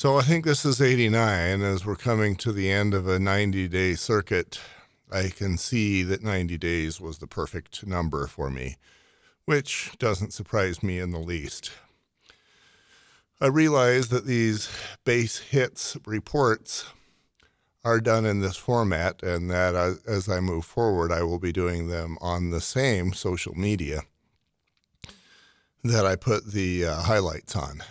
So I think this is 89. As we're coming to the end of a 90 day circuit, I can see that 90 days was the perfect number for me, which doesn't surprise me in the least. I realize that these base hits reports are done in this format, and that as I move forward, I will be doing them on the same social media that I put the uh, highlights on.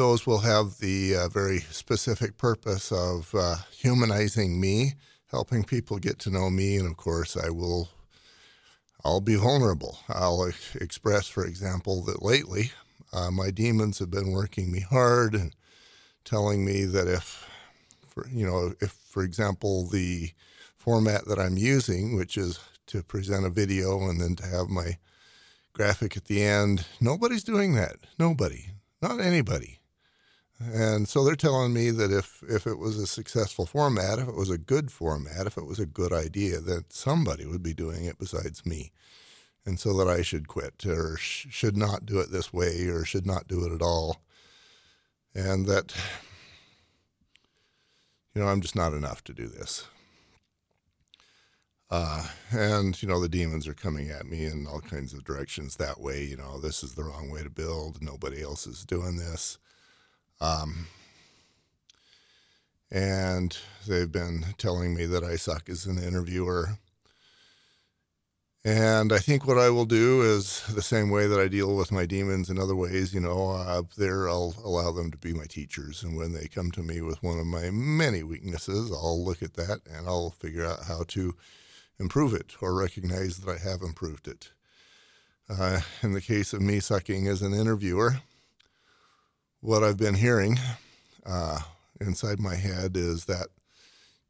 Those will have the uh, very specific purpose of uh, humanizing me, helping people get to know me, and of course, I will. I'll be vulnerable. I'll express, for example, that lately uh, my demons have been working me hard and telling me that if for, you know, if, for example, the format that I'm using, which is to present a video and then to have my graphic at the end, nobody's doing that. Nobody, not anybody. And so they're telling me that if, if it was a successful format, if it was a good format, if it was a good idea, that somebody would be doing it besides me. And so that I should quit or sh- should not do it this way or should not do it at all. And that you know, I'm just not enough to do this. Uh, and, you know, the demons are coming at me in all kinds of directions that way. You know, this is the wrong way to build. Nobody else is doing this. Um, and they've been telling me that I suck as an interviewer. And I think what I will do is the same way that I deal with my demons in other ways, you know, uh, there I'll allow them to be my teachers. And when they come to me with one of my many weaknesses, I'll look at that and I'll figure out how to improve it or recognize that I have improved it. Uh, in the case of me sucking as an interviewer, what I've been hearing uh, inside my head is that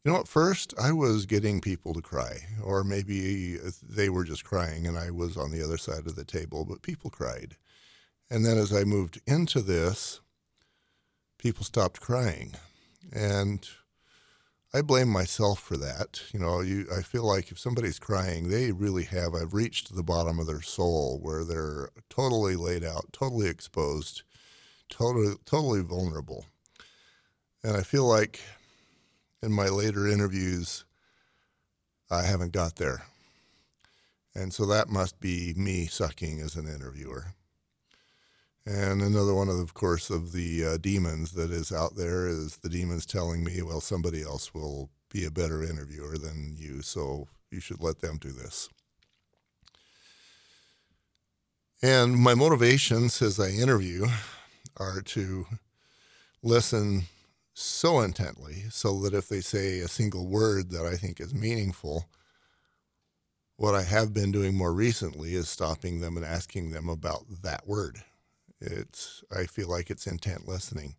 you know, at first I was getting people to cry, or maybe they were just crying and I was on the other side of the table, but people cried. And then as I moved into this, people stopped crying. And I blame myself for that. You know, you, I feel like if somebody's crying, they really have, I've reached the bottom of their soul where they're totally laid out, totally exposed, totally, totally vulnerable. And I feel like in my later interviews, I haven't got there. And so that must be me sucking as an interviewer. And another one, of, of course, of the uh, demons that is out there is the demons telling me, well, somebody else will be a better interviewer than you, so you should let them do this. And my motivations as I interview are to listen so intently so that if they say a single word that I think is meaningful, what I have been doing more recently is stopping them and asking them about that word. It's I feel like it's intent listening.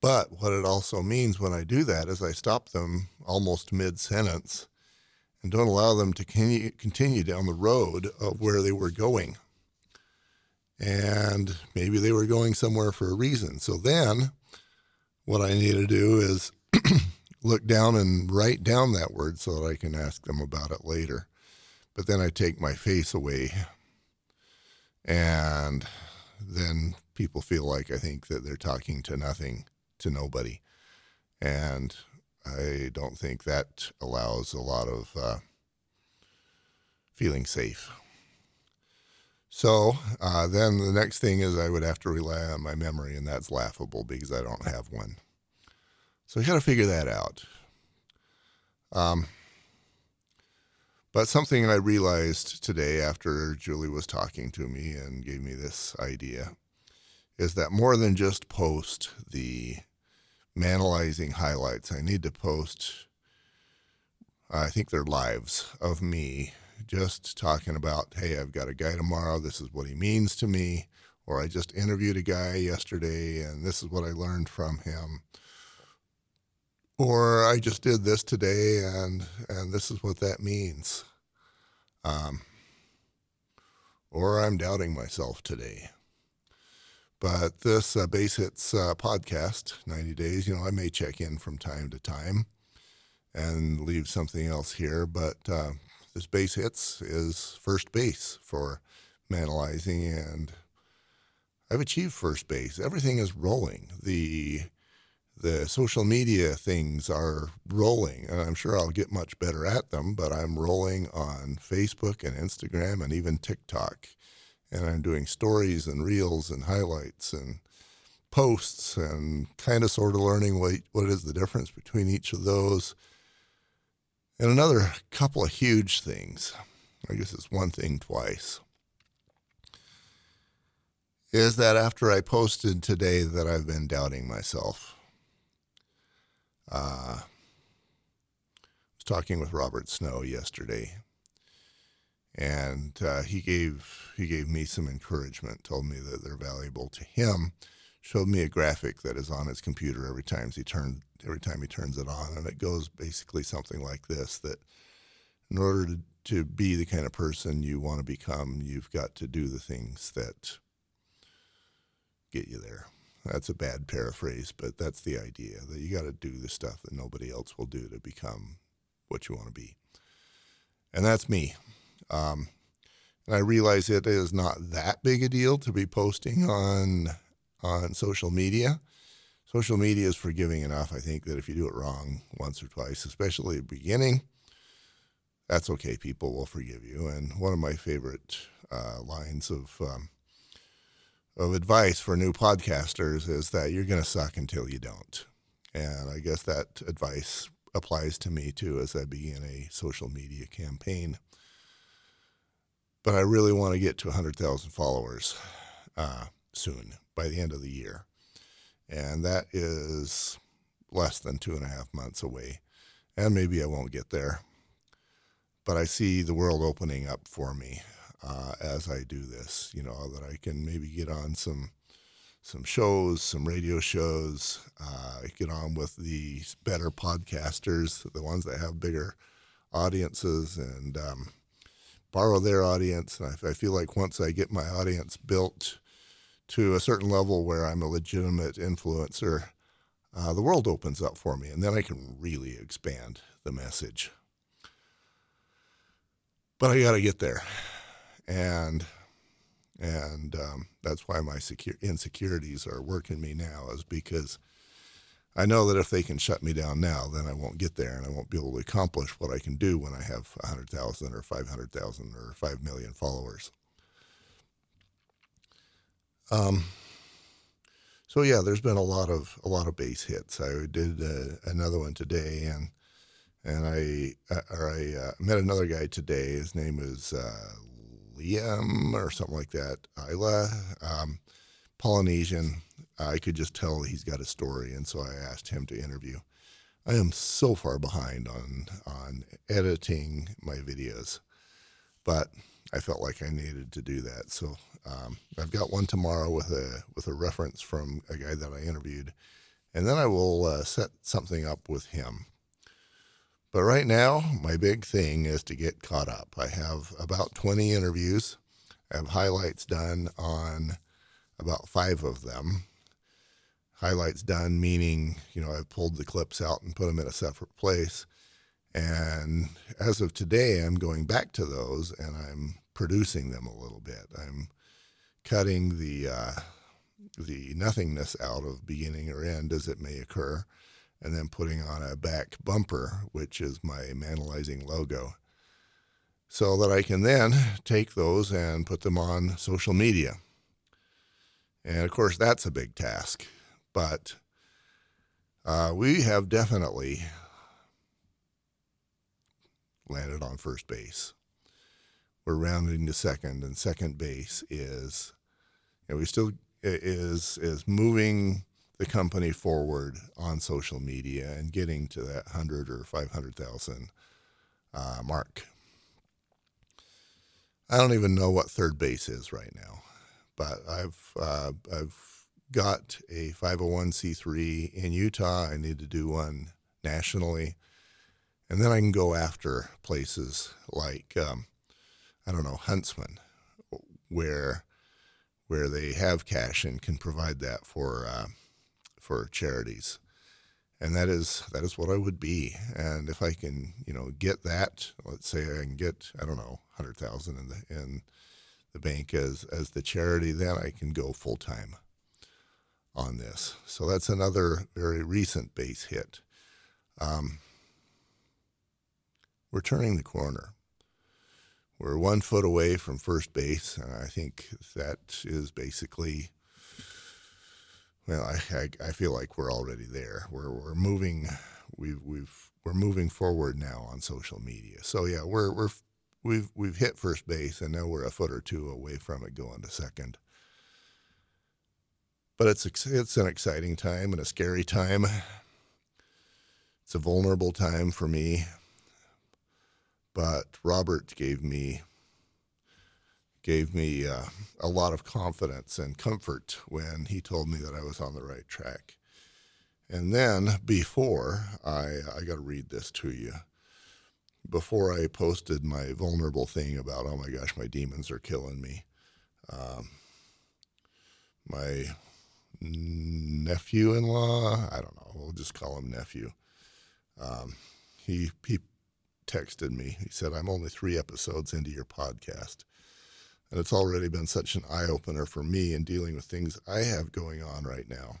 But what it also means when I do that is I stop them almost mid sentence and don't allow them to continue down the road of where they were going. And maybe they were going somewhere for a reason. So then what I need to do is look down and write down that word so that I can ask them about it later. But then I take my face away, and then people feel like I think that they're talking to nothing, to nobody. And I don't think that allows a lot of uh, feeling safe. So uh, then the next thing is I would have to rely on my memory, and that's laughable because I don't have one. So we got to figure that out. Um, but something I realized today after Julie was talking to me and gave me this idea is that more than just post the manalizing highlights, I need to post, I think they're lives of me just talking about, hey, I've got a guy tomorrow. This is what he means to me. Or I just interviewed a guy yesterday and this is what I learned from him. Or I just did this today and, and this is what that means. Um, or I'm doubting myself today. But this uh, Base Hits uh, podcast, 90 days, you know, I may check in from time to time and leave something else here. But uh, this base hits is first base for Manalizing, and I've achieved first base. Everything is rolling. The the social media things are rolling, and I'm sure I'll get much better at them. But I'm rolling on Facebook and Instagram and even TikTok, and I'm doing stories and reels and highlights and posts and kind of sort of learning what what is the difference between each of those. And another couple of huge things. I guess it's one thing twice is that after I posted today that I've been doubting myself. Uh, I was talking with Robert Snow yesterday, and uh, he gave he gave me some encouragement. Told me that they're valuable to him. Showed me a graphic that is on his computer every time he turn every time he turns it on, and it goes basically something like this: that in order to to be the kind of person you want to become, you've got to do the things that get you there. That's a bad paraphrase, but that's the idea that you got to do the stuff that nobody else will do to become what you want to be. And that's me. Um, and I realize it is not that big a deal to be posting on on social media. Social media is forgiving enough, I think, that if you do it wrong once or twice, especially at the beginning, that's okay. People will forgive you. And one of my favorite uh, lines of um, of advice for new podcasters is that you're going to suck until you don't. And I guess that advice applies to me too as I begin a social media campaign. But I really want to get to 100,000 followers uh, soon by the end of the year. And that is less than two and a half months away. And maybe I won't get there. But I see the world opening up for me uh, as I do this. You know that I can maybe get on some some shows, some radio shows, uh, get on with the better podcasters, the ones that have bigger audiences, and um, borrow their audience. And I, I feel like once I get my audience built to a certain level where I'm a legitimate influencer, uh, the world opens up for me, and then I can really expand the message. But I got to get there and and um, that's why my secure insecurities are working me now is because I know that if they can shut me down now, then I won't get there and I won't be able to accomplish what I can do when I have 100,000 or 500,000 or 5 million followers. Um, so yeah, there's been a lot of a lot of base hits. I did uh, another one today, and and I uh, or I uh, met another guy today. His name is uh, Liam or something like that. Isla, um, Polynesian. I could just tell he's got a story, and so I asked him to interview. I am so far behind on on editing my videos, but I felt like I needed to do that. So um, I've got one tomorrow with a with a reference from a guy that I interviewed, and then I will uh, set something up with him. But right now, my big thing is to get caught up. I have about 20 interviews. I have highlights done on about five of them. Highlights done meaning, you know, I've pulled the clips out and put them in a separate place. And as of today, I'm going back to those and I'm producing them a little bit. I'm cutting the uh, the nothingness out of beginning or end as it may occur and then putting on a back bumper, which is my Manalizing logo, so that I can then take those and put them on social media. And of course, that's a big task, but uh, we have definitely landed on first base. We're rounding to second, and second base is, you know, we still is is moving the company forward on social media and getting to that 100 or 500,000 uh, mark. I don't even know what third base is right now, but I've uh, I've got a 501c3 in Utah. I need to do one nationally, and then I can go after places like um, I don't know Huntsman, where where they have cash and can provide that for uh, for charities. And that is that is what I would be. And if I can, you know, get that, let's say I can get, I don't know, hundred thousand in the in the bank as as the charity, then I can go full time on this. So that's another very recent base hit. Um, we're turning the corner. We're one foot away from first base, and I think that is basically. Well, I, I, I feel like we're already there. We're we're moving, we've we've we're moving forward now on social media. So yeah, we're we're we've we've hit first base, and now we're a foot or two away from it going to second. But it's it's an exciting time and a scary time. It's a vulnerable time for me. But Robert gave me gave me uh, a lot of confidence and comfort when he told me that I was on the right track. And then before I I got to read this to you before I posted my vulnerable thing about, oh my gosh, my demons are killing me, um, my nephew in law, I don't know, we'll just call him nephew, um, he, he texted me. He said, I'm only three episodes into your podcast. And it's already been such an eye opener for me in dealing with things I have going on right now.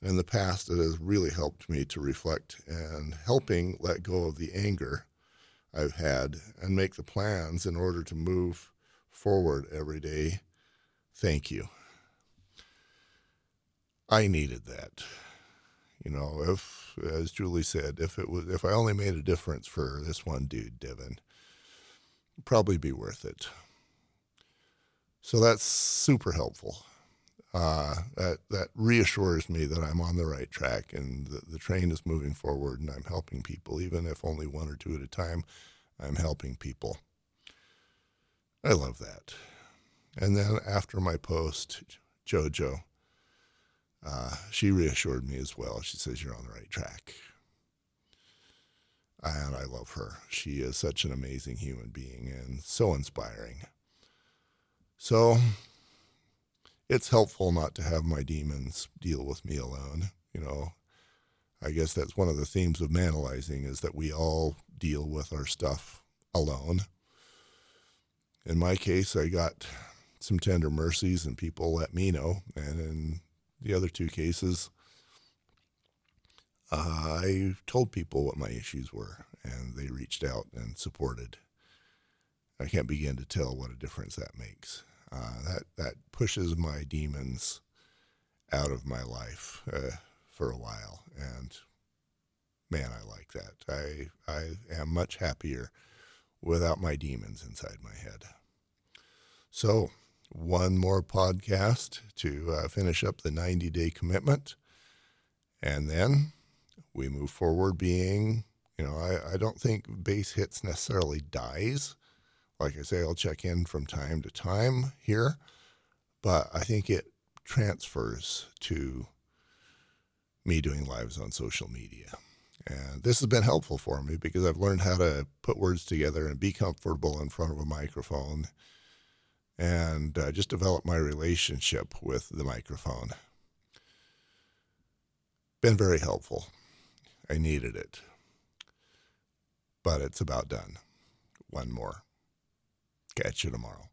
And in the past, it has really helped me to reflect and helping let go of the anger I've had and make the plans in order to move forward every day. Thank you. I needed that. You know, if as Julie said, if it was if I only made a difference for this one dude, Devin, probably be worth it. So that's super helpful. Uh, that that reassures me that I'm on the right track and the, the train is moving forward and I'm helping people, even if only one or two at a time. I'm helping people. I love that. And then after my post, JoJo, uh, she reassured me as well. She says, You're on the right track. And I love her. She is such an amazing human being and so inspiring. So it's helpful not to have my demons deal with me alone. You know, I guess that's one of the themes of manalizing is that we all deal with our stuff alone. In my case, I got some tender mercies and people let me know. And in the other two cases, uh, I told people what my issues were and they reached out and supported. I can't begin to tell what a difference that makes. Uh, that that pushes my demons out of my life uh, for a while, and man, I like that. I I am much happier without my demons inside my head. So, one more podcast to uh, finish up the 90 day commitment, and then we move forward. Being, you know, I, I don't think base hits necessarily dies like I say, I'll check in from time to time here, but I think it transfers to me doing lives on social media. And this has been helpful for me because I've learned how to put words together and be comfortable in front of a microphone and uh, just develop my relationship with the microphone. Been very helpful. I needed it. But it's about done. One more. Catch you tomorrow.